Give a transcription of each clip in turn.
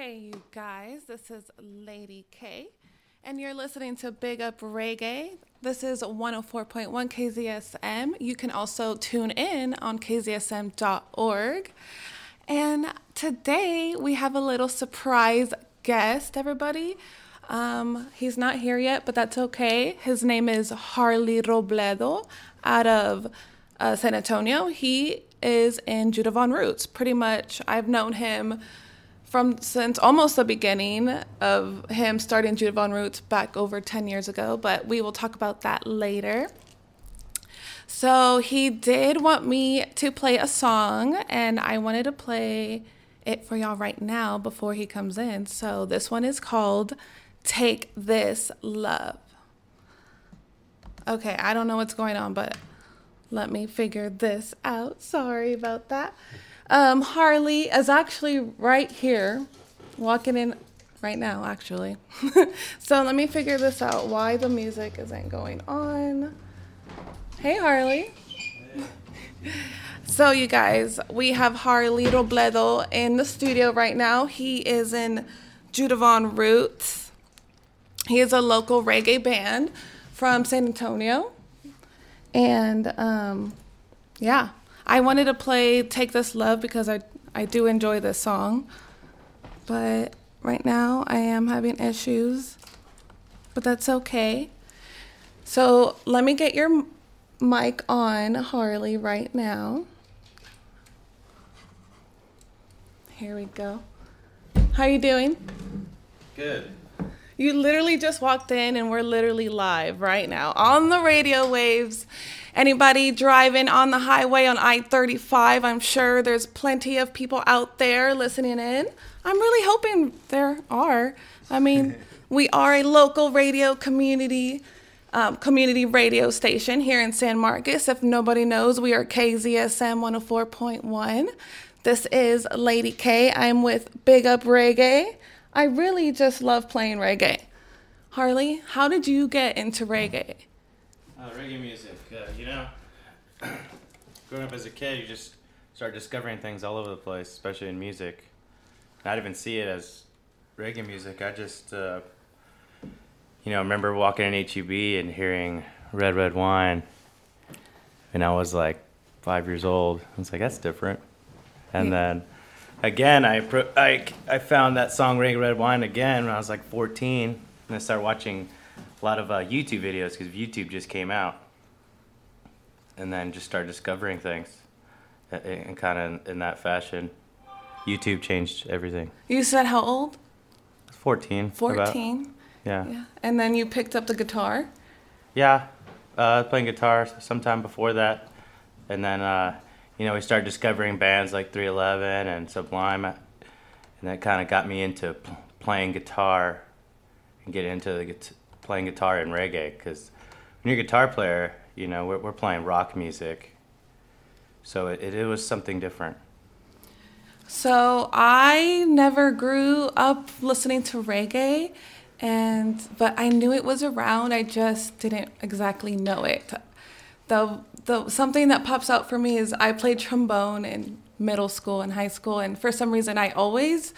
Hey, you guys, this is Lady K, and you're listening to Big Up Reggae. This is 104.1 KZSM. You can also tune in on kzsm.org. And today we have a little surprise guest, everybody. Um, he's not here yet, but that's okay. His name is Harley Robledo out of uh, San Antonio. He is in Judivan Roots. Pretty much, I've known him from since almost the beginning of him starting Judivan Roots back over 10 years ago, but we will talk about that later. So he did want me to play a song, and I wanted to play it for y'all right now before he comes in. So this one is called Take This Love. Okay, I don't know what's going on, but let me figure this out. Sorry about that. Um, Harley is actually right here, walking in right now, actually. so let me figure this out why the music isn't going on. Hey, Harley. So, you guys, we have Harley Robledo in the studio right now. He is in Judivan Roots. He is a local reggae band from San Antonio. And um, yeah, I wanted to play Take This Love because I, I do enjoy this song. But right now I am having issues, but that's okay. So let me get your mic on, Harley, right now. Here we go. How are you doing? Good. You literally just walked in and we're literally live right now on the radio waves. Anybody driving on the highway on I 35, I'm sure there's plenty of people out there listening in. I'm really hoping there are. I mean, we are a local radio community. Um, community radio station here in San Marcos. If nobody knows, we are KZSM 104.1. This is Lady K. I'm with Big Up Reggae. I really just love playing reggae. Harley, how did you get into reggae? Uh, reggae music. Uh, you know, growing up as a kid, you just start discovering things all over the place, especially in music. I didn't even see it as reggae music. I just, uh, you know, remember walking in HEB and hearing Red Red Wine, and I was like five years old. I was like, that's different. And then again, I, pro- I, I found that song Red Red Wine again when I was like 14, and I started watching a lot of uh, YouTube videos because YouTube just came out, and then just started discovering things, and kind of in that fashion. YouTube changed everything. You said how old? 14. 14. Yeah. Yeah. And then you picked up the guitar? Yeah. Uh, playing guitar sometime before that, and then uh, you know we started discovering bands like 311 and Sublime, and that kind of got me into playing guitar, and get into the playing guitar and reggae because when you're a guitar player, you know we're, we're playing rock music, so it, it, was something different. So I never grew up listening to reggae and but I knew it was around. I just didn't exactly know it. The the something that pops out for me is I played trombone in middle school and high school and for some reason I always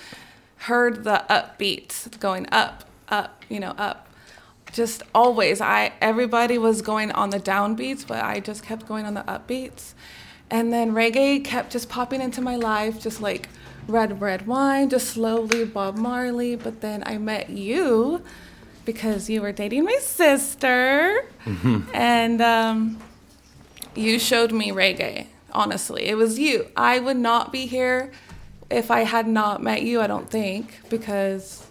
heard the upbeats going up, up, you know, up. Just always I everybody was going on the downbeats, but I just kept going on the upbeats. And then reggae kept just popping into my life, just like red, red wine, just slowly Bob Marley. But then I met you because you were dating my sister. and um, you showed me reggae, honestly. It was you. I would not be here if I had not met you, I don't think, because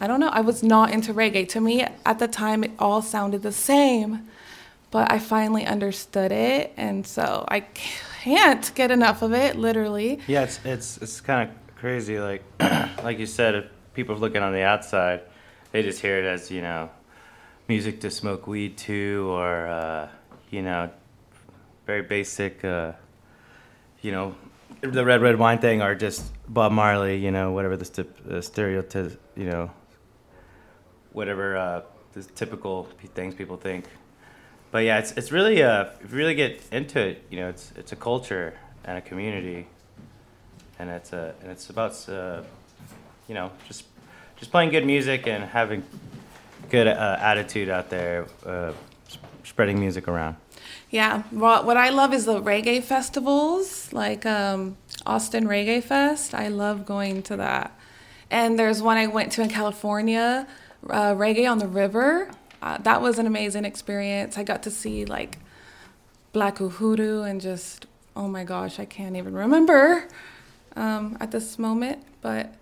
I don't know, I was not into reggae. To me, at the time, it all sounded the same but I finally understood it, and so I can't get enough of it. Literally. Yeah, it's it's it's kind of crazy. Like like you said, if people are looking on the outside, they just hear it as you know, music to smoke weed to, or uh, you know, very basic. Uh, you know, the red red wine thing, or just Bob Marley. You know, whatever the, st- stereotype. You know, whatever uh, the typical things people think. But yeah, it's it's really uh, if you really get into it, you know, it's it's a culture and a community, and it's a and it's about uh, you know, just just playing good music and having good uh, attitude out there, uh, sp- spreading music around. Yeah, well, what I love is the reggae festivals, like um, Austin Reggae Fest. I love going to that. And there's one I went to in California, uh, Reggae on the River. Uh, that was an amazing experience. I got to see like Black Uhuru and just, oh my gosh, I can't even remember um, at this moment. But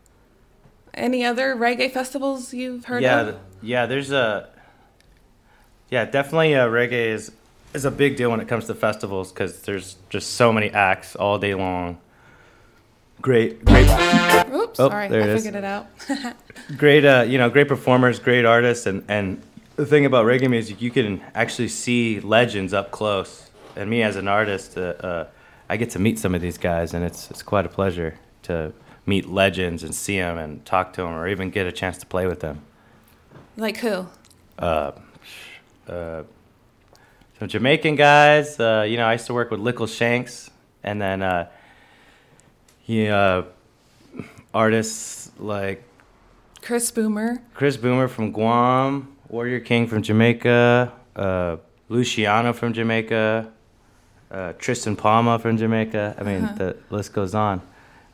any other reggae festivals you've heard yeah, of? yeah. There's a yeah, definitely uh, reggae is is a big deal when it comes to festivals because there's just so many acts all day long. Great, great, Oops, Oh, sorry, there it I is. figured it out. great. Uh, you know, great performers, great artists, and and the thing about reggae music, you can actually see legends up close. And me as an artist, uh, uh, I get to meet some of these guys, and it's it's quite a pleasure to meet legends and see them and talk to them, or even get a chance to play with them. like who? uh, uh, some Jamaican guys. Uh, you know, I used to work with Lickle Shanks, and then uh, he uh, artists like Chris Boomer. Chris Boomer from Guam, Warrior King from Jamaica, uh, Luciano from Jamaica, uh, Triston Palma from Jamaica. I mean, Uh-huh. the list goes on.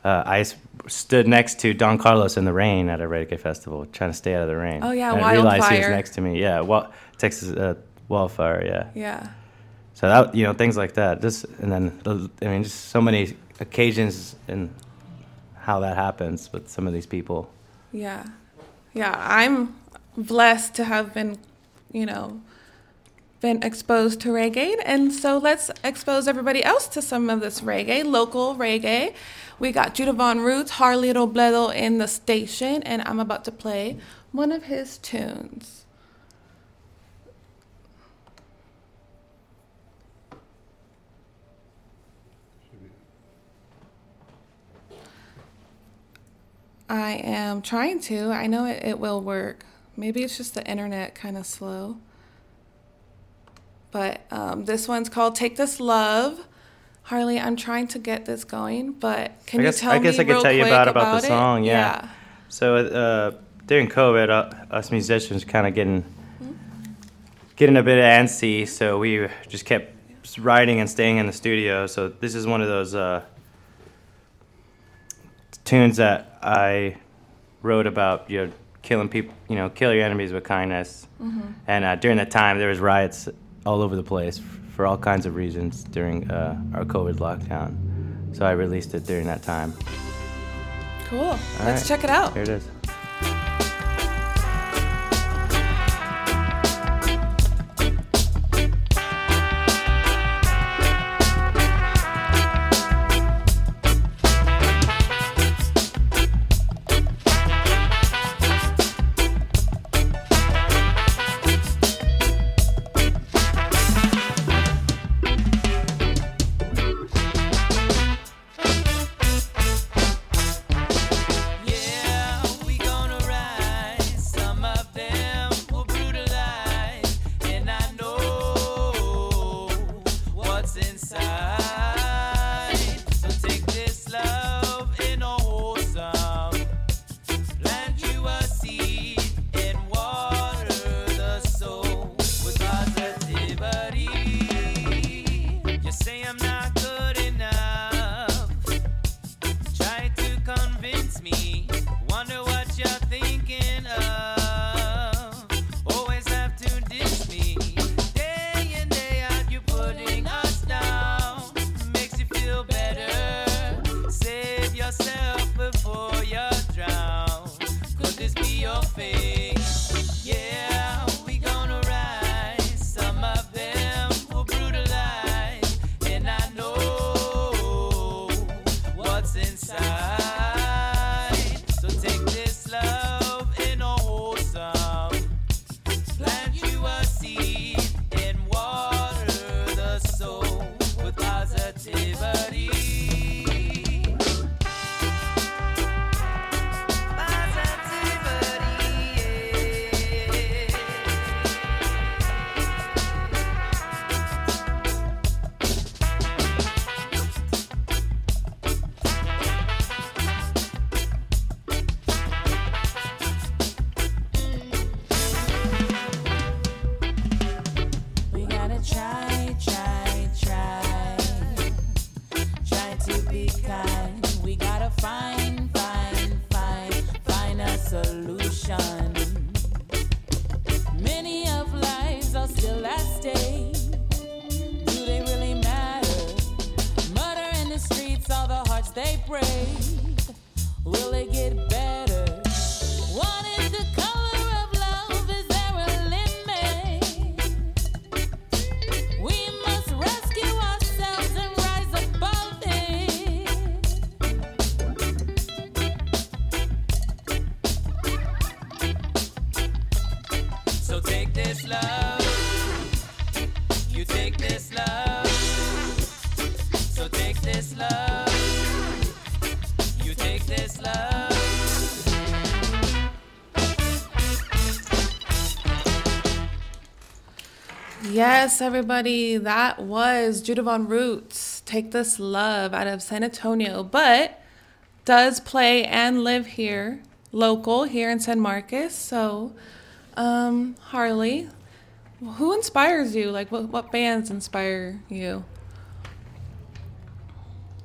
Uh, I stood next to Don Carlos in the rain at a reggae festival, trying to stay out of the rain. Oh, yeah, and I realized he was next to me. Yeah, well, Texas uh, wildfire. Yeah. Yeah. So that you know things like that. Just and then I mean, just so many occasions and how that happens with some of these people. Yeah. Yeah. I'm blessed to have been, you know, been exposed to reggae. And so let's expose everybody else to some of this reggae, local reggae. We got Judivan Roots, Harley Robledo in the station, and I'm about to play one of his tunes. I am trying to. I know it, it will work. Maybe it's just the internet kind of slow. But um, this one's called Take This Love. Harley, I'm trying to get this going, but can I you guess- tell I guess me I could tell you quick about- about the song, yeah. So uh, during COVID, uh, us musicians kind of getting getting a bit antsy, so we just kept writing and staying in the studio. So this is one of those uh, tunes that I wrote about, you know, killing people, you know, kill your enemies with kindness. And uh, during that time, there was riots all over the place for all kinds of reasons during uh, our COVID lockdown. So I released it during that time. Cool. Let's right. check it out. Here it is. to be kind. We gotta find, find, find, find a solution. Many of lives are still at stake. Do they really matter? Murder in the streets, all the hearts they break. Will it get better? Yes, everybody, that was Judivan Roots, Take This Love out of San Antonio, but does play and live here, local here in San Marcos. So, um, Harley, who inspires you? Like, what, what bands inspire you?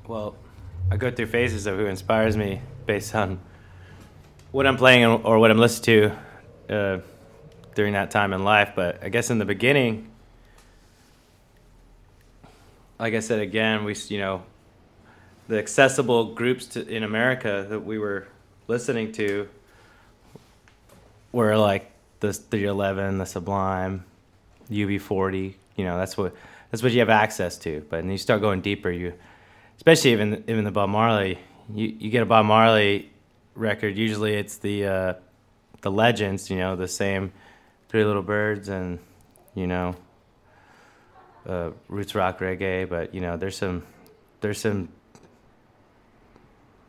Well, I go through phases of who inspires me based on what I'm playing or what I'm listening to uh, during that time in life. But I guess in the beginning, like I said again, we you know the accessible groups to, in America that we were listening to were like the 311, the Sublime, UB40. You know, that's what that's what you have access to. But when you start going deeper, you especially even even the Bob Marley, you, you get a Bob Marley record. Usually, it's the uh, the legends. You know, the same Three Little Birds and you know uh, roots rock reggae. But you know, there's some there's some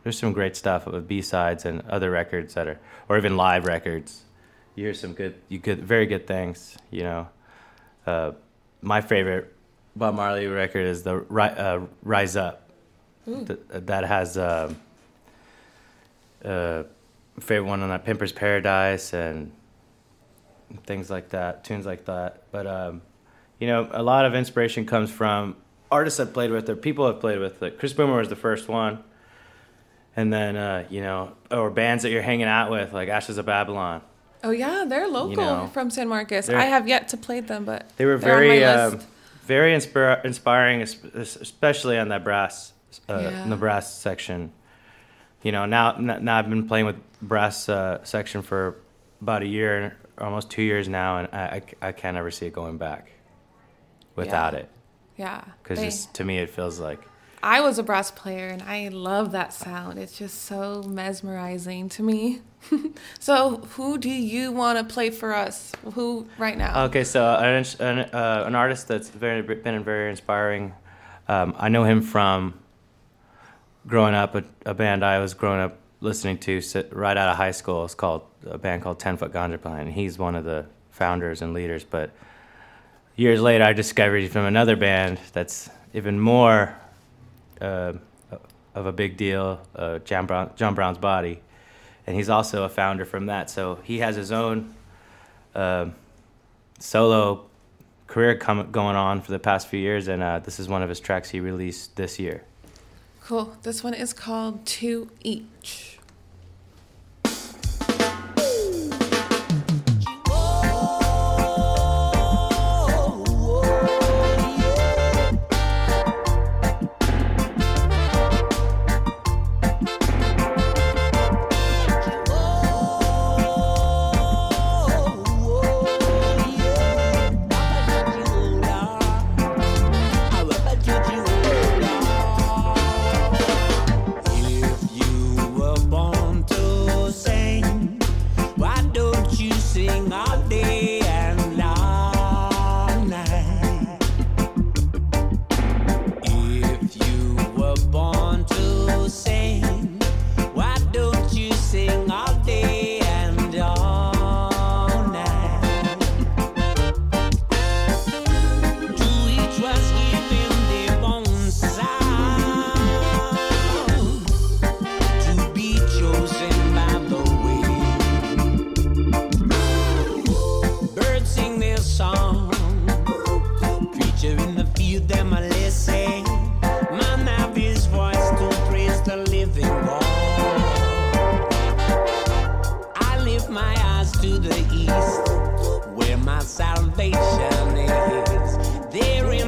there's some great stuff with B sides and other records that are or even live records. You hear some good you good very good things. You know, uh, my favorite Bob Marley record is the uh, Rise Up. Th- that has um, uh, favorite one on that Pimper's Paradise and things like that, tunes like that. But um, you know, a lot of inspiration comes from artists I've played with or people I've played with. Like Chris Boomer was the first one, and then uh, you know, or bands that you're hanging out with, like Ashes of Babylon. Oh yeah, they're local know, from San Marcos. I have yet to play them, but They were very, um, very inspir- inspiring, es- es- especially on that brass, uh, Yeah. the brass section. You know, now now I've been playing with brass uh, section for about a year, almost two years now, and I, I, I can't ever see it going back without Yeah. it. yeah. Because just to me, it feels like I was a brass player and I love that sound. It's just so mesmerizing to me. so, who do you want to play for us? Who right now? Okay, so an, an, uh, an artist that's very been very inspiring. Um, I know him from growing up. A, a band I was growing up listening to right out of high school. It's called a band called Ten Foot Ganja Plant. And he's one of the founders and leaders. But years later, I discovered from another band that's even more uh, of a big deal, uh, John, Brown, John Brown's Body, and he's also a founder from that. So he has his own um solo career com- going on for the past few years, and uh, this is one of his tracks he released this year. Cool. This one is called Two Each. my eyes to the east, where my salvation is. There is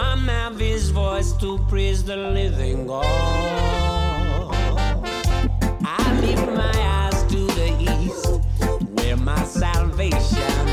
Man have his voice to praise the living God. I lift my eyes to the east, where my salvation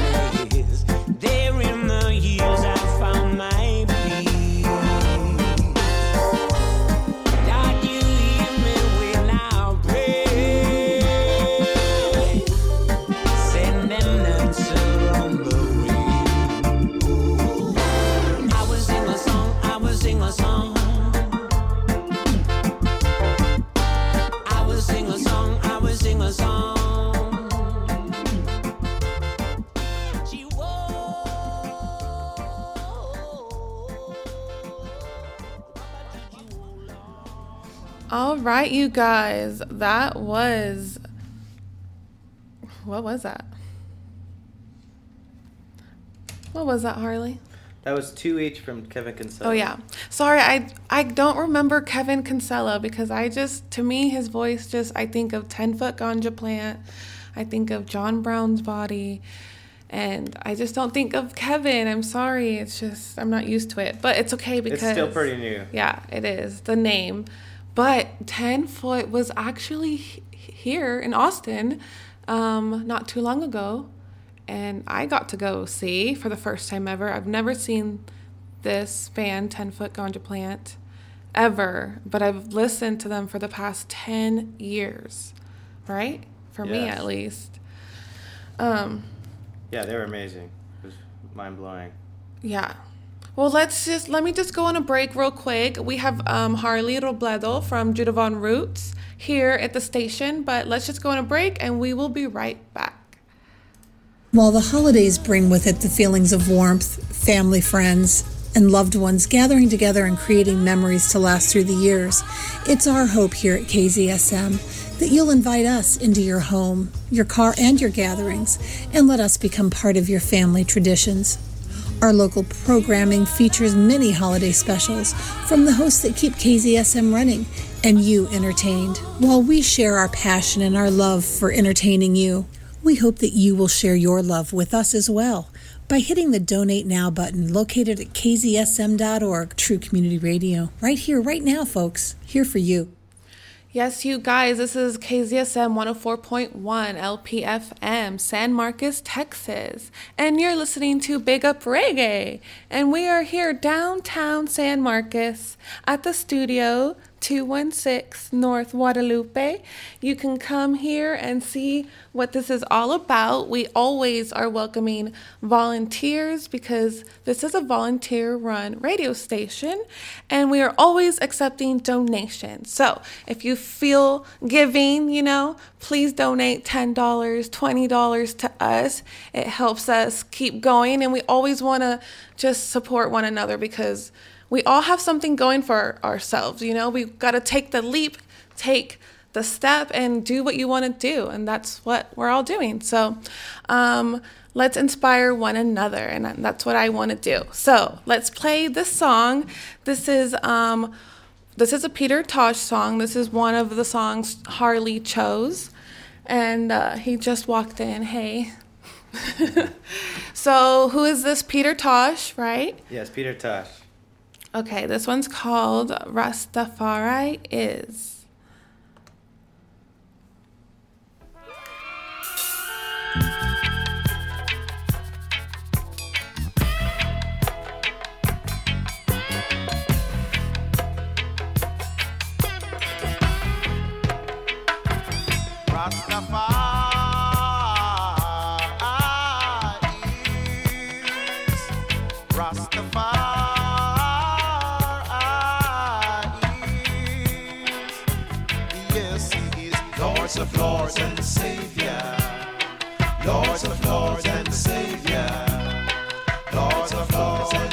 right, you guys. That was. What was that? What was that, Harley? That was two each from Kevin Kinsella. Oh yeah. Sorry, I I don't remember Kevin Kinsella because I just to me his voice just I think of Ten Foot Ganja Plant, I think of John Brown's Body, and I just don't think of Kevin. I'm sorry. It's just I'm not used to it, but it's okay because It's still pretty new. Yeah, it is the name, but Ten Foot was actually h- here in Austin, um, not too long ago, and I got to go see for the first time ever. I've never seen this band, Ten Foot Ganja Plant, ever, but I've listened to them for the past ten years, right? For me at least. Um, Yeah, they were amazing. It was mind blowing. Yeah. Well, let's just let me just go on a break real quick. We have um, Harley Robledo from Judivan Roots here at the station, but let's just go on a break and we will be right back. While the holidays bring with it the feelings of warmth, family, friends, and loved ones gathering together and creating memories to last through the years, it's our hope here at KZSM that you'll invite us into your home, your car, and your gatherings, and let us become part of your family traditions. Our local programming features many holiday specials from the hosts that keep KZSM running and you entertained. While we share our passion and our love for entertaining you, we hope that you will share your love with us as well by hitting the Donate Now button located at kzsm.org, True Community Radio. Right here, right now, folks. Here for you. Yes, you guys, this is KZSM 104.1 LPFM, San Marcos, Texas. And you're listening to Big Up Reggae. And we are here downtown San Marcos at the studio 216 North Guadalupe. You can come here and see what this is all about. We always are welcoming volunteers because this is a volunteer run radio station and we are always accepting donations. So if you feel giving, you know, please donate $10, $20 to us. It helps us keep going and we always want to just support one another because we all have something going for ourselves. You know, we've got to take the leap, take the step, and do what you want to do. And that's what we're all doing. So, um, let's inspire one another. And that's what I want to do. So, let's play this song. This is, um, this is a Peter Tosh song. This is one of the songs Harley chose. And uh, he just walked in. Hey. so, who is this Peter Tosh, right? Yes, Peter Tosh. Okay, this one's called Rastafari Is. Lord and Savior. Lords of Lords and Savior. Lords of Lords and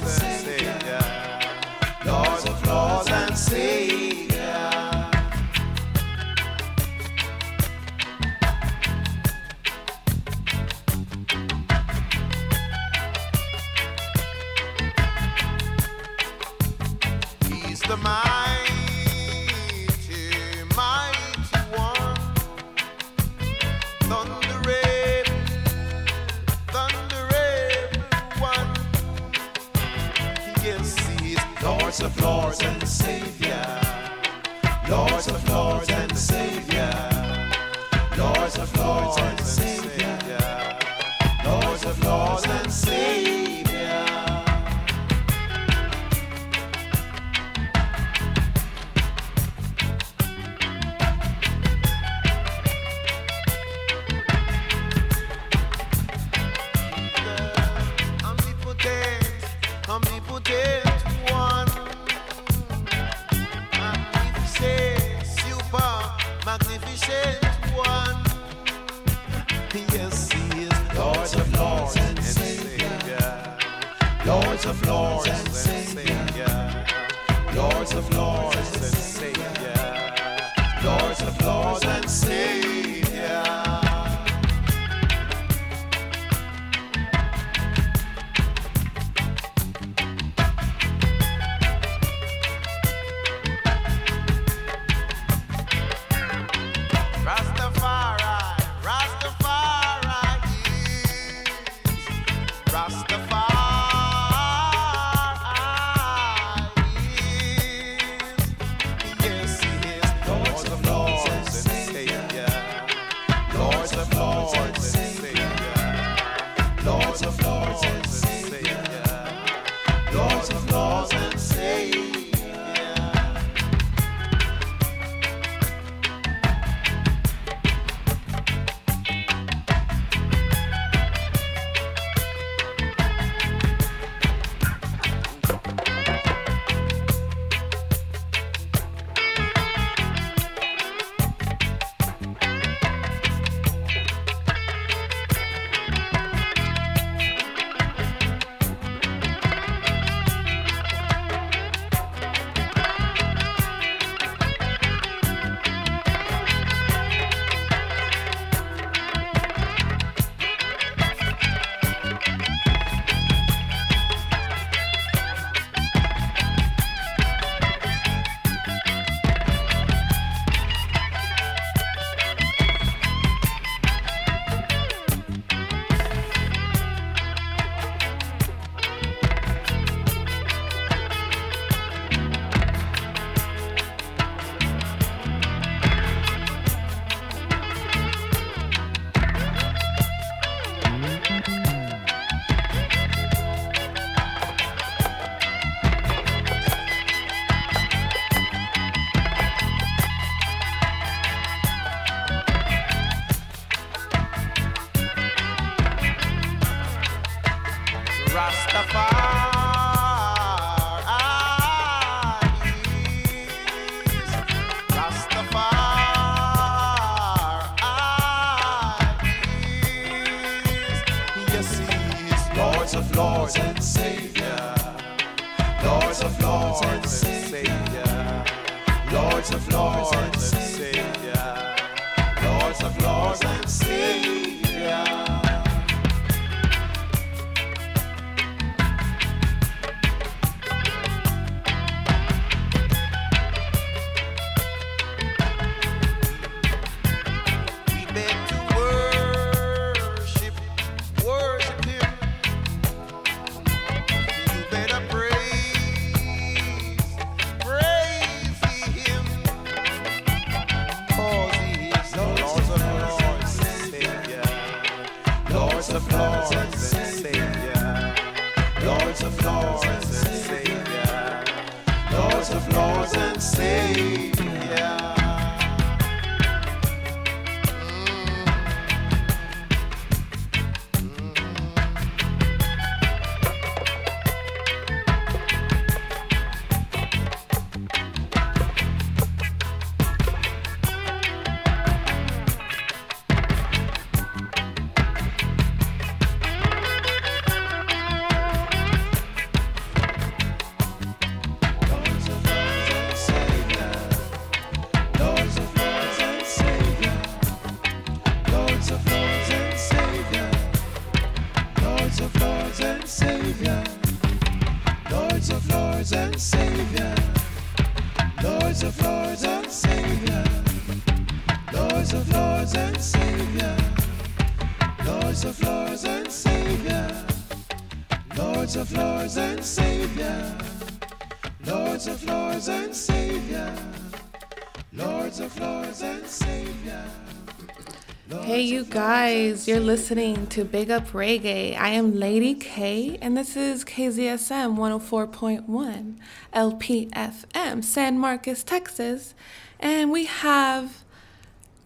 guys, you're listening to Big Up Reggae. I am Lady K, and this is KZSM 104.1 LPFM, San Marcos, Texas. And we have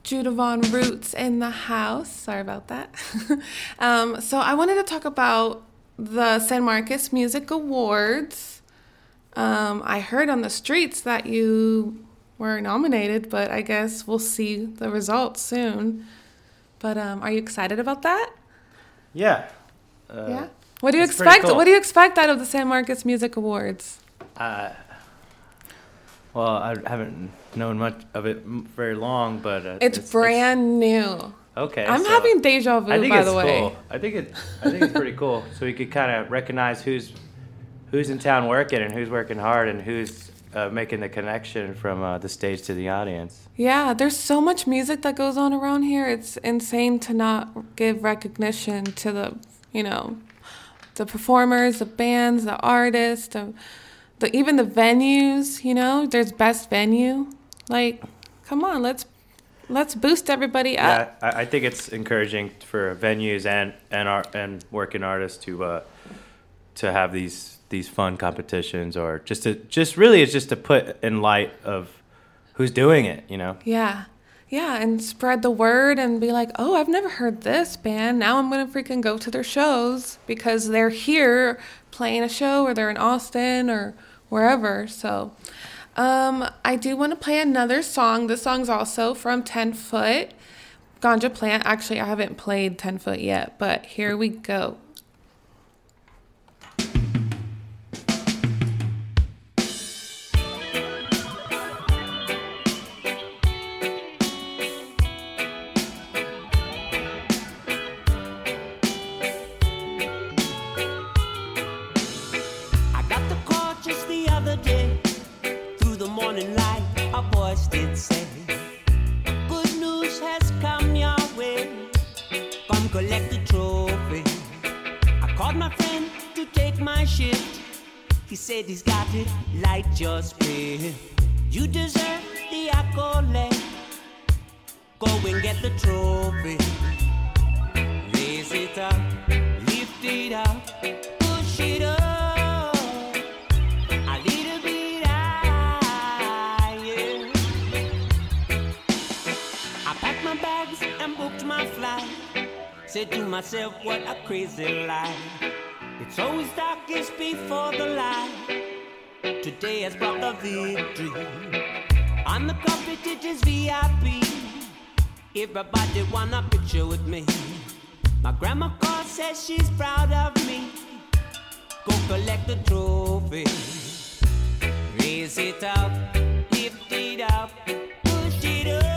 Judivan Roots in the house. Sorry about that. um, so, I wanted to talk about the San Marcos Music Awards. Um, I heard on the streets that you were nominated, but I guess we'll see the results soon. But um, are you excited about that? Yeah. Uh, yeah. What do you expect? cool. What do you expect out of the San Marcos Music Awards? Uh, well, I haven't known much of it very long, but uh, It's, brand new. okay. I'm so having deja vu, I think by it's the way. cool. I think it. I think it's pretty cool. So we could kind of recognize who's who's in town working and who's working hard and who's uh, making the connection from uh, the stage to the audience. Yeah, there's so much music that goes on around here. It's insane to not give recognition to the, you know, the performers, the bands, the artists, the, the even the venues. You know, there's best venue. Like, come on, let's let's boost everybody up. Yeah, I, I think it's encouraging for venues and and art and working artists to uh, to have these these fun competitions or just to just really it's just to put in light of who's doing it. You know. Yeah. Yeah, and spread the word and be like, oh, I've never heard this band. Now I'm going to freaking go to their shows because they're here playing a show or they're in Austin or wherever. So um, I do want to play another song. This song's also from 10 Foot, Ganja Plant. Actually, I haven't played 10 Foot yet, but here we go. Your spirit. You deserve the accolade. Go and get the trophy. Raise it up, lift it up, push it up. A little bit higher. I packed my bags and booked my flight. Said to myself, what a crazy life. It's always darkest before the light. Today has brought the victory. On the carpet, it is VIP. Everybody want a picture with me. My grandma call says she's proud of me. Go collect the trophy. Raise it up, lift it up, push it up.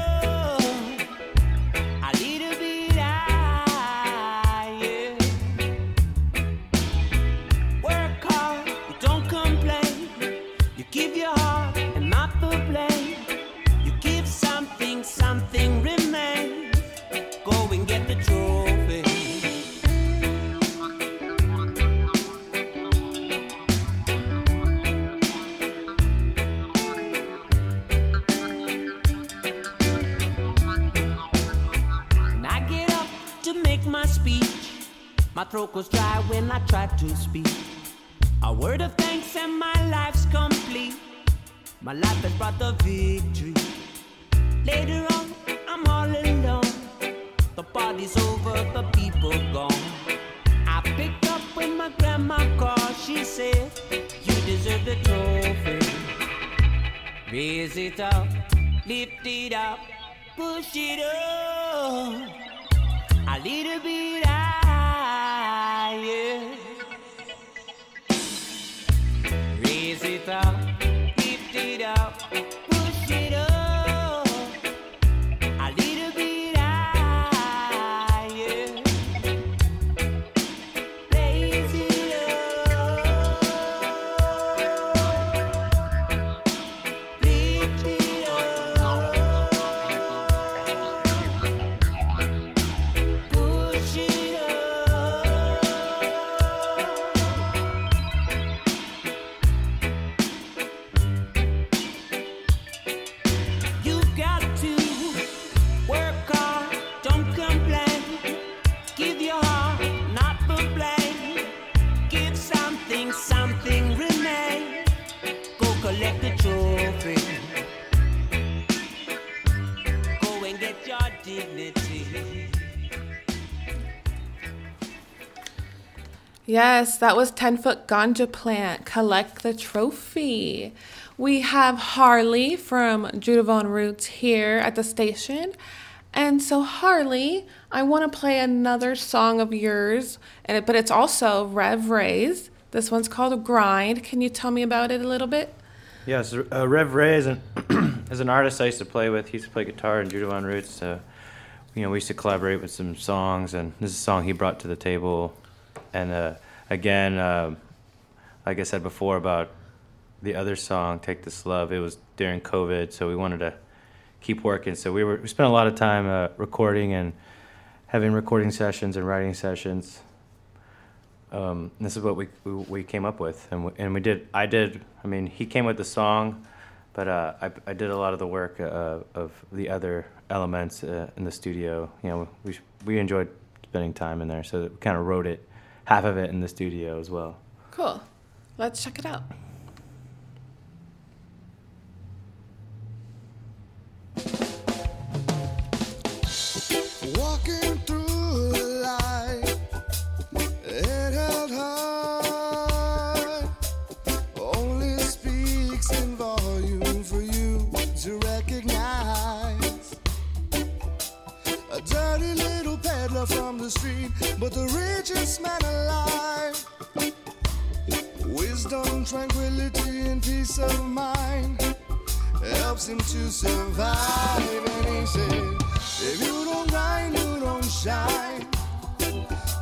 Throat goes dry when I try to speak. A word of thanks and my life's complete. My life has brought the victory. Later on, I'm all alone. The party's over, the people gone. I picked up when my grandma called. She said, You deserve the trophy. Raise it up, lift it up, push it up. A little bit higher. Raise it up, Yes, that was 10 foot ganja plant. Collect the trophy. We have Harley from Judivan Roots here at the station. And so, Harley, I want to play another song of yours, and it, but it's also Rev Ray's. This one's called Grind. Can you tell me about it a little bit? Yes, uh, Rev Ray is an, is an artist I used to play with. He used to play guitar in Judivan Roots. Uh, you know, we used to collaborate with some songs, and this is a song he brought to the table. And uh, again, uh, like I said before about the other song, "Take This Love," it was during COVID, so we wanted to keep working. So we were we spent a lot of time uh, recording and having recording sessions and writing sessions. Um, this is what we, we we came up with, and we, and we did. I did. I mean, he came with the song, but uh, I I did a lot of the work uh, of the other elements uh, in the studio. You know, we we enjoyed spending time in there, so we kind of wrote it, half of it in the studio as well. Cool. Let's check it out. From the street, but the richest man alive. Wisdom, tranquility, and peace of mind helps him to survive. And he said, If you don't grind, you don't shine.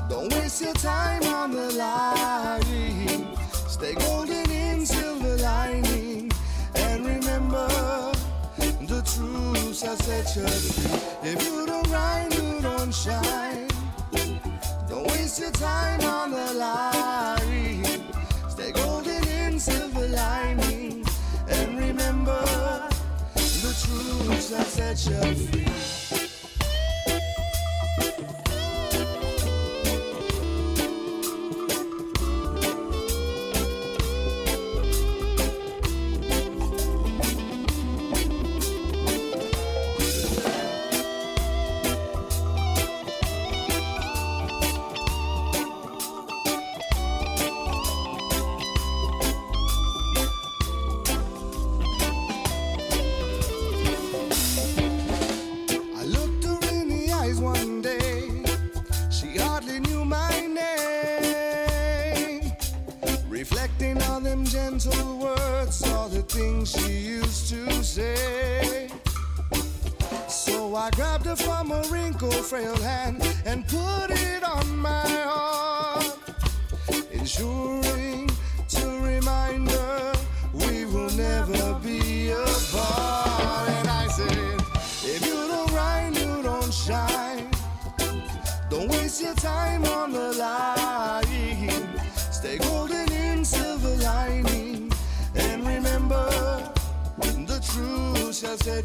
Don't waste your time on the line. Stay golden in silver lining. Shall set you free. If you don't grind, you don't shine. Don't waste your time on the line. Stay golden in silver lining. And remember, the truth shall set you free.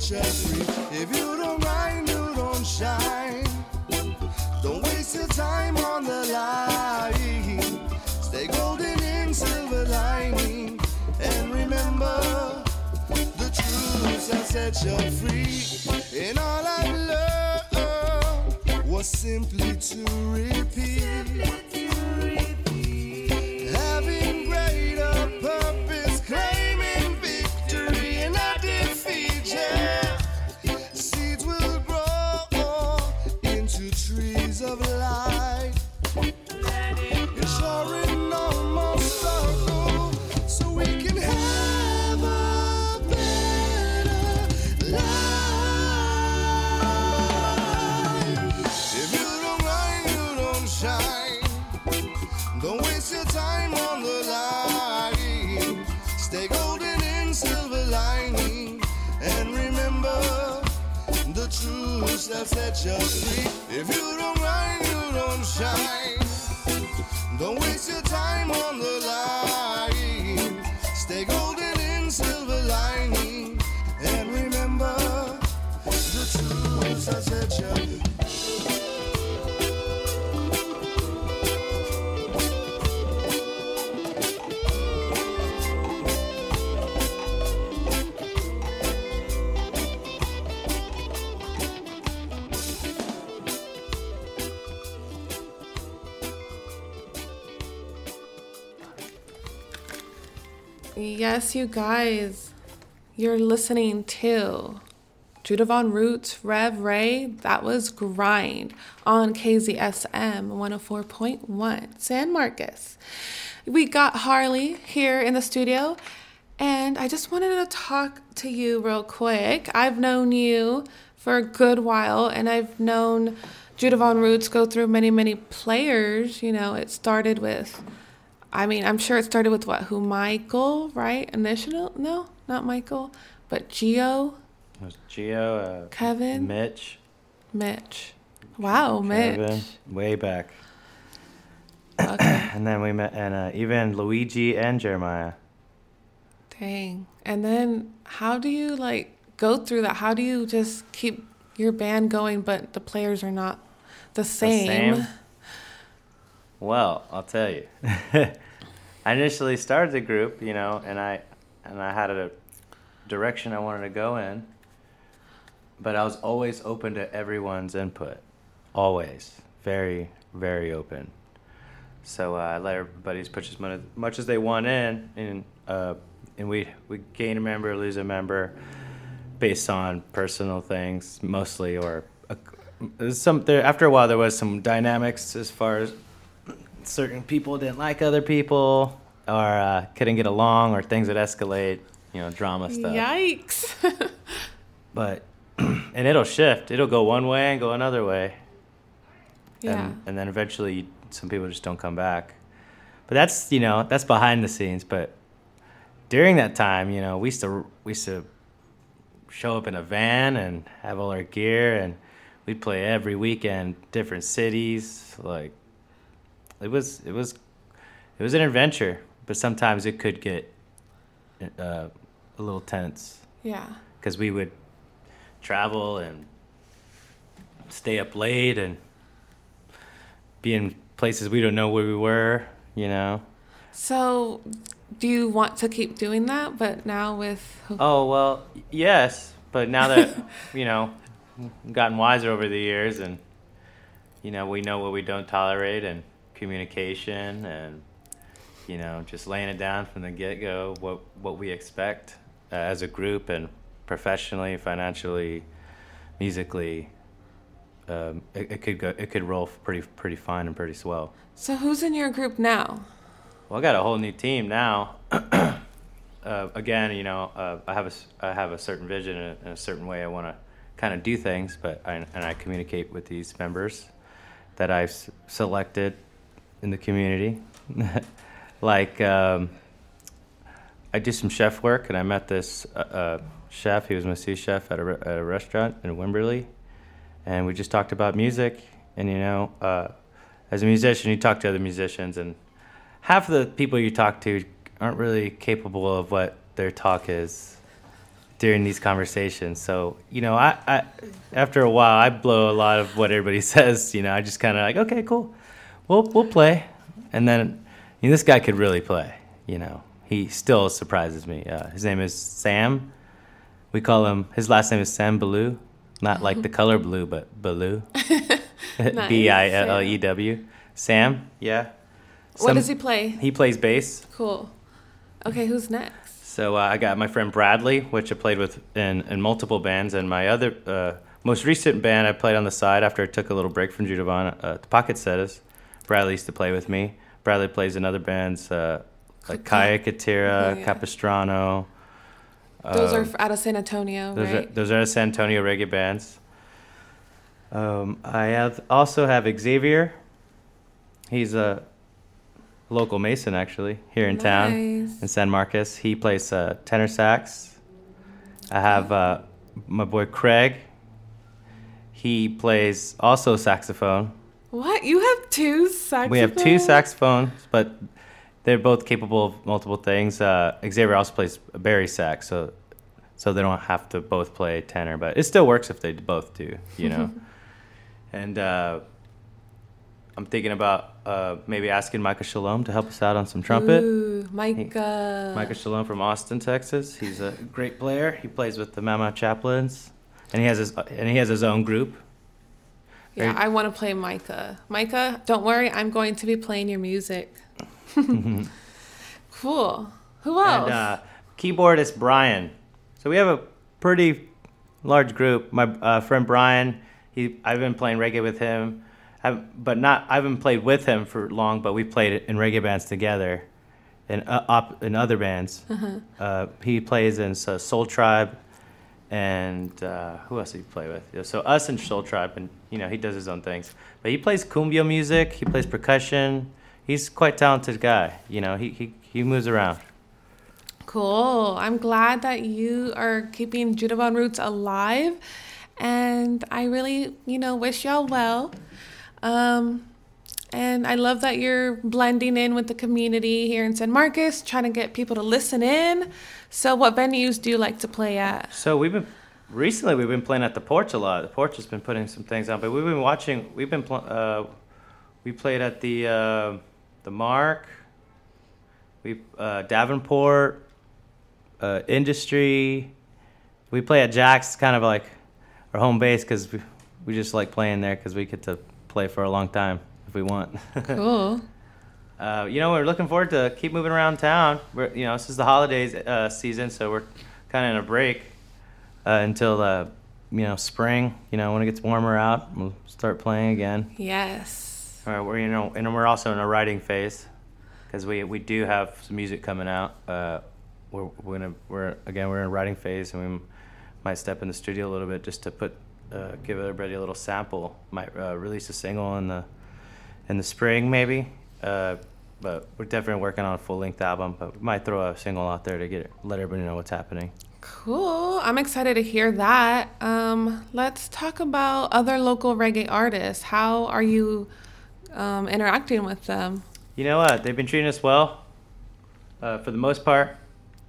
Set you free. If you don't grind, you don't shine. Don't waste your time on the line. Stay golden in silver lining. And remember, the truth shall set you free. And all I've learned was simply to repeat. Having Yes, you guys, you're listening to Judivan Roots, Rev Ray. That was Grind on KZSM 104.1 San Marcos. We got Harley here in the studio, and I just wanted to talk to you real quick. I've known you for a good while, and I've known Judivan Roots go through many, many players. You know, it started with I mean, I'm sure it started with what? Who Michael, right? Initial? No, not Michael, but Geo, It was Geo, uh, Kevin, Mitch, Mitch. Wow, Mitch. Kevin, way back. Okay. And then we met, and uh, even Luigi and Jeremiah. Dang. And then how do you like go through that? How do you just keep your band going, but the players are not the same? The same? Well, I'll tell you. I initially started the group, you know, and I and I had a direction I wanted to go in, but I was always open to everyone's input. Always. Very, very open. So uh, I let everybody put as much, much as they want in, and uh, and we we gain a member, lose a member, based on personal things mostly, or uh, some. There, after a while, there was some dynamics as far as certain people didn't like other people, or uh, couldn't get along, or things would escalate. You know, drama stuff. Yikes. But and it'll shift. It'll go one way and go another way yeah. and, and then eventually some people just don't come back. But that's you know that's behind the scenes. But during that time, you know, we used to we used to show up in a van and have all our gear, and we'd play every weekend, different cities. Like it was it was it was an adventure, but sometimes it could get uh, a little tense yeah. because we would travel and stay up late and be in places we don't know where we were, you know. So, do you want to keep doing that? But now with Oh, well, yes, but now that, you know, we've gotten wiser over the years and, you know, we know what we don't tolerate and communication and, you know, just laying it down from the get go, what, what we expect uh, as a group and professionally, financially, musically. Um, it, it could go. It could roll pretty, pretty fine and pretty swell. so who's in your group now? Well, I got a whole new team now. uh, again, you know, uh, I have a I have a certain vision and a, and a certain way I want to kind of do things, but I, and I communicate with these members that I've s- selected in the community. like, um, I do some chef work, and I met this uh, uh, chef. He was my sous chef at a, re- at a restaurant in Wimberley, and we just talked about music. And you know, uh, as a musician, you talk to other musicians, and half of the people you talk to aren't really capable of what their talk is during these conversations. So, you know, I, I after a while I blow a lot of what everybody says, you know, I just kind of like, okay, cool. We'll we'll play. And then you know, this guy could really play, you know. He still surprises me. Uh, his name is Sam. We call him his last name is Sam Baloo, not like the color blue, but Baloo. B I L L E W. Sam, yeah. what does he play? he plays bass. Cool. Okay, who's next? So uh, I got my friend Bradley, which I played with in, in multiple bands, and my other uh, most recent band I played on the side after I took a little break from Judivan, uh, the Pocket Setters. Bradley used to play with me. Bradley plays in other bands uh, like Kaya Katira, Oh, yeah. Capistrano. Those are um, f- out of San Antonio, those right? are those are San Antonio reggae bands. Um, I have also have Xavier. He's a local Mason actually here in town in San Marcos. He plays uh, tenor sax. I have uh, my boy Craig. He plays also saxophone. What? You have two saxophones? We have two saxophones, but they're both capable of multiple things. Uh, Xavier also plays barry sax, so so they don't have to both play tenor, but it still works if they both do, you know. and uh, I'm thinking about uh, maybe asking Micah Shalom to help us out on some trumpet. Ooh, Micah. Micah Shalom from Austin, Texas. He's a great player. He plays with the Mama Chaplains, and he has his and he has his own group. Yeah, Very- I want to play Micah. Micah, don't worry, I'm going to be playing your music. cool. Who else? And uh, keyboardist Brian. So we have a pretty large group. My uh, friend Brian, he I've been playing reggae with him, I've, but not I haven't played with him for long. But we played in reggae bands together, in uh, op, in other bands. Uh, he plays in Soul Tribe, and uh, who else did he play with? So us and Soul Tribe, and you know he does his own things. But he plays cumbia music. He plays percussion. He's quite talented guy. You know he he, he moves around. Cool. I'm glad that you are keeping Judivan Roots alive. And I really, you know, wish y'all well. Um, and I love that you're blending in with the community here in San Marcos, trying to get people to listen in. So, what venues do you like to play at? So we've been recently we've been playing at the porch a lot. The porch has been putting some things on, but we've been watching. We've been pl- uh, we played at the uh, the Mark, we uh, Davenport, uh, Industry. We play at Jack's, kind of like our home base because we we just like playing there because we get to play for a long time if we want. Cool. Uh, you know, we're looking forward to keep moving around town. We're, you know, this is the holidays uh, season, so we're kind of in a break uh, until uh, you know spring. You know, when it gets warmer out, we'll start playing again. Yes. Uh, we're you know, and we're also in a writing phase because we we do have some music coming out. Uh, we're we're, gonna, we're again we're in a writing phase, and we might step in the studio a little bit just to put uh, give everybody a little sample. Might uh, release a single in the in the spring maybe. But we're definitely working on a full length album. But we might throw a single out there to get it, let everybody know what's happening. Cool. I'm excited to hear that. Um, let's talk about other local reggae artists. How are you um, interacting with them? You know what? They've been treating us well, uh, for the most part.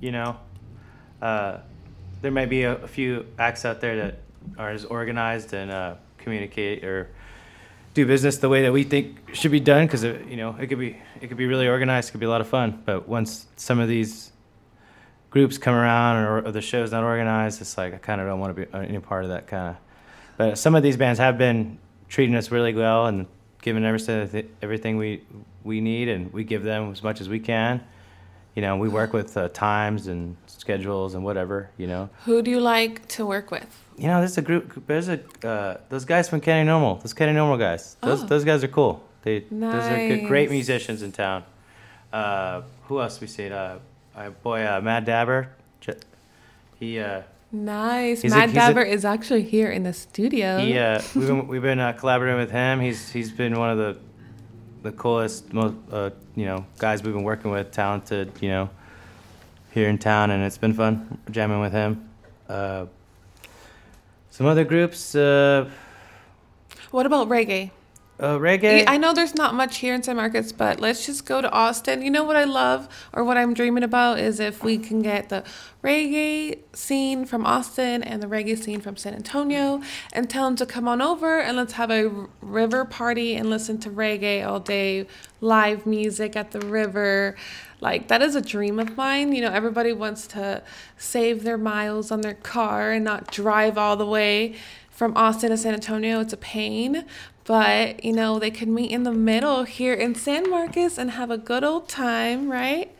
You know, uh, there may be a, a few acts out there that are as organized and uh, communicate or do business the way that we think should be done. Because uh, you know, it could be it could be really organized. It could be a lot of fun. But once some of these groups come around or, or the show's not organized, it's like I kind of don't want to be any part of that kind of. But some of these bands have been treating us really well and giving everything everything we we need, and we give them as much as we can. You know, we work with uh, times and schedules and whatever. You know, Who do you like to work with? you know, there's a group. There's a uh, those guys from Kenny Normal. Those Kenny Normal guys. Those Oh. those guys are cool. They those are good, great musicians in town. Uh, who else we see? Uh, our boy uh, Mad Dabber. He uh, Nice. He's a- Matt a- Dabber is actually here in the studio. Yeah, uh, we've been we've been uh, collaborating with him. He's he's been one of the the coolest, most uh, you know guys we've been working with, talented, you know, here in town, and it's been fun jamming with him. Uh, some other groups, uh, What about reggae? Uh, reggae. I know there's not much here in San Marcos, but let's just go to Austin. You know what I love or what I'm dreaming about is if we can get the reggae scene from Austin and the reggae scene from San Antonio and tell them to come on over and let's have a river party and listen to reggae all day, live music at the river. Like that is a dream of mine. You know, everybody wants to save their miles on their car and not drive all the way from Austin to San Antonio. It's a pain, but you know, they could meet in the middle here in San Marcos and have a good old time, right?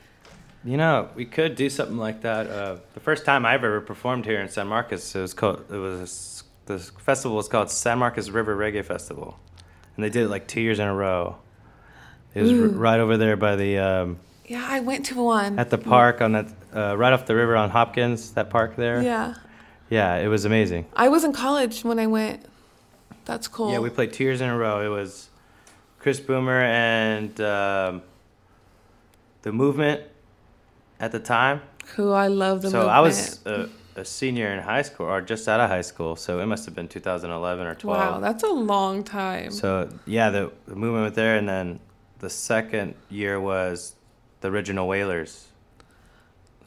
You know, we could do something like that. Uh, the first time I've ever performed here in San Marcos, it was called. It was the festival was called San Marcos River Reggae Festival, and they did it like two years in a row. It was r- right over there by the um, Yeah, I went to one. at the park on that uh, right off the river on Hopkins. That park there. Yeah. Yeah, it was amazing. I was in college when I went. That's cool. Yeah, we played two years in a row. It was Chris Boomer and um, the Movement at the time. Cool. I love the so I was a, a senior in high school, or just out of high school. So it must have been 2011 or 12. Wow, that's a long time. so yeah, the, the movement went there, and then the second year was the original Wailers.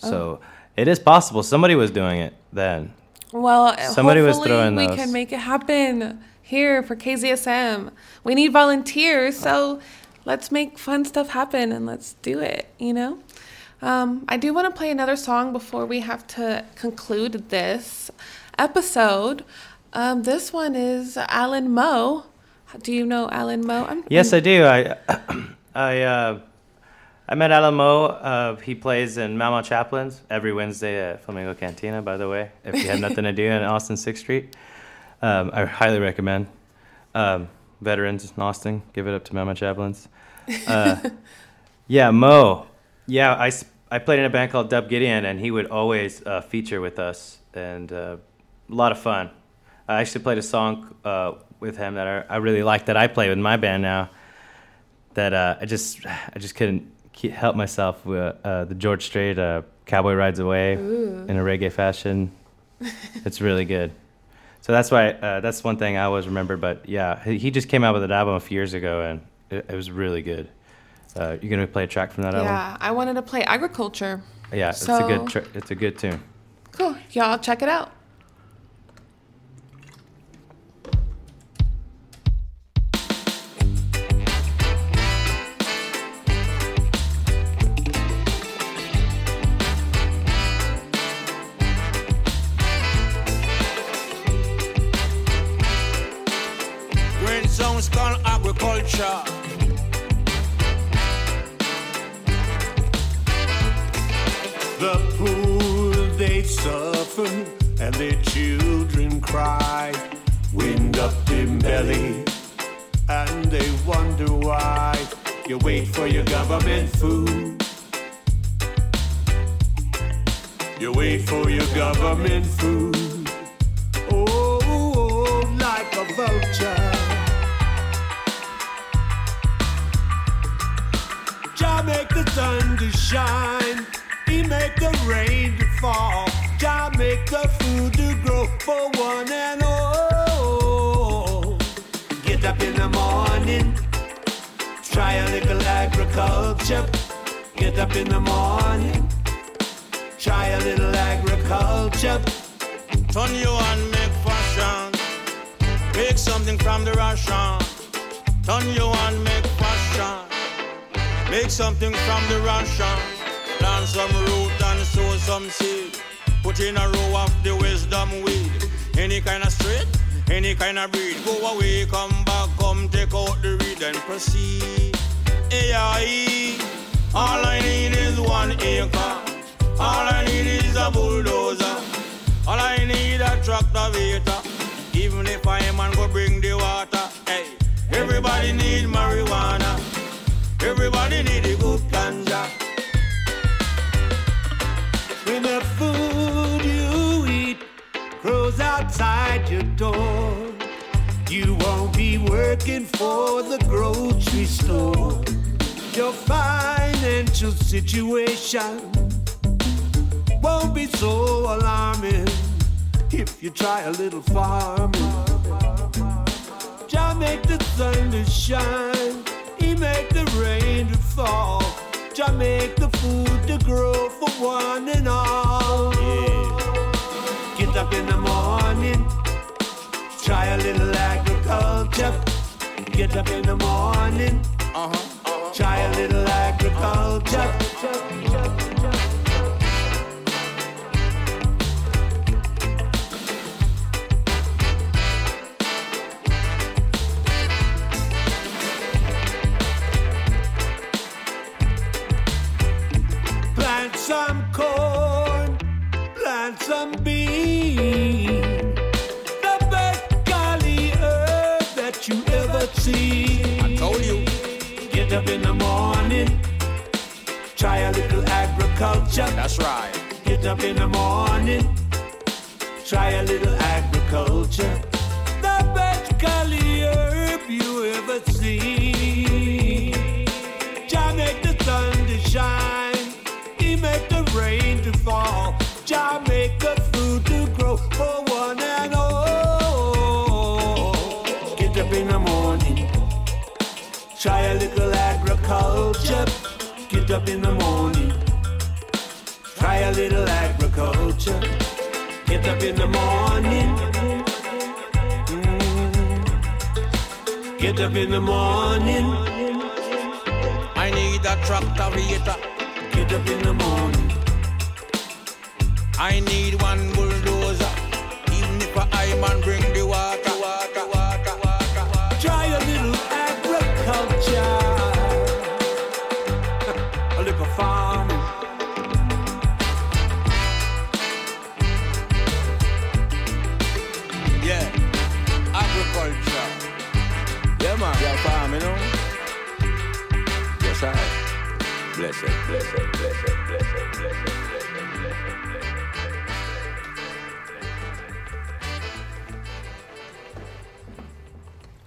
Oh. So it is possible somebody was doing it then. Well, Somebody was throwing we those. can make it happen here for KZSM. We need volunteers, so let's make fun stuff happen and let's do it. You know. Um, I do want to play another song before we have to conclude this episode. Um, this one is Alan Moe. Do you know Alan Moe? I'm, Yes, I do. I I uh, I met Alamo. Uh, he plays in Mama Chaplin's every Wednesday at Flamingo Cantina, by the way. If you have nothing to do in Austin 6th Street, um, I highly recommend. Um, veterans in Austin, give it up to Mama Chaplin's. Uh, yeah, Mo. Yeah, I, I played in a band called Dub Gideon, and he would always uh, feature with us, and uh, a lot of fun. I actually played a song uh, with him that I, I really like that I play with my band now. That uh, I just I just couldn't help myself with uh, the George Strait uh, "Cowboy Rides Away" in a reggae fashion. it's really good. So that's why uh, that's one thing I always remember. But yeah, he, he just came out with an album a few years ago, and it, it was really good. Uh, you gonna play a track from that album? Yeah, I wanted to play agriculture. Yeah, it's a good tr- it's a good tune. Cool. Y'all check it out. Rain to fall. Jah make the food to grow for one and all. Get up in the morning. Try a little agriculture. Get up in the morning. Try a little agriculture. Turn you on, make fashion. Make something from the ration. Turn you on, make fashion. Make something from the ration. Plant some root and sow some seed. Put in a row of the wisdom weed. Any kind of straight, any kind of breed. Go away, come back, come take out the reed and proceed. AI. All I need is one acre. All I need is a bulldozer. All I need a tractor. Even if I man go bring the water. Hey, everybody need marijuana. Everybody need a outside your door, you won't be working for the grocery store. Your financial situation won't be so alarming if you try a little farming. Jah make the sun to shine, He make the rain to fall. Jah make the food to grow for one and all. Up in the morning, try a little agriculture. Get up in the morning, Uh-huh. try a little agriculture.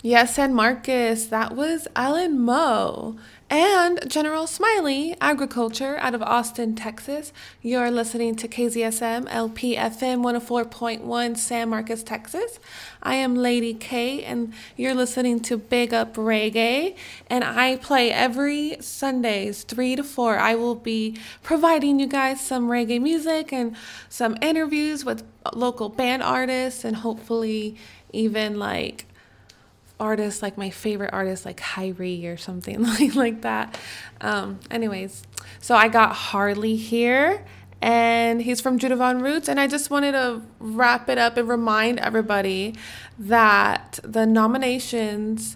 Yes, and Marcus, that was Alan Moe. And General Smiley, Agriculture out of Austin, Texas. You're listening to KZSM LPFM 104.1 San Marcos, Texas. I am Lady K, and you're listening to Big Up Reggae. And I play every Sundays, 3 to 4. I will be providing you guys some reggae music and some interviews with local band artists, and hopefully, even like artists like my favorite artists like Kyrie or something like like that. Um, anyways, so I got Harley here and he's from Judivan Roots and I just wanted to wrap it up and remind everybody that the nominations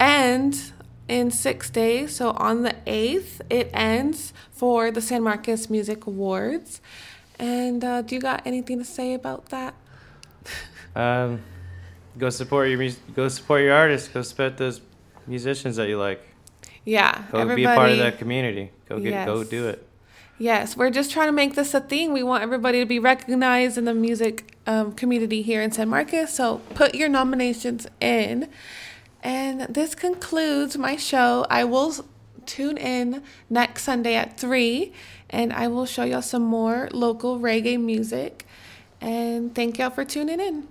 end in six days. So on the 8th, it ends for the San Marcos Music Awards. And uh, do you got anything to say about that? Um, go support your go support your artists. Go support those musicians that you like. Yeah, Go be a part of that community. Go get go do it. Yes, we're just trying to make this a thing. We want everybody to be recognized in the music um, community here in San Marcos. So put your nominations in. And this concludes my show. I will tune in next Sunday at 3 and I will show y'all some more local reggae music. And thank y'all for tuning in.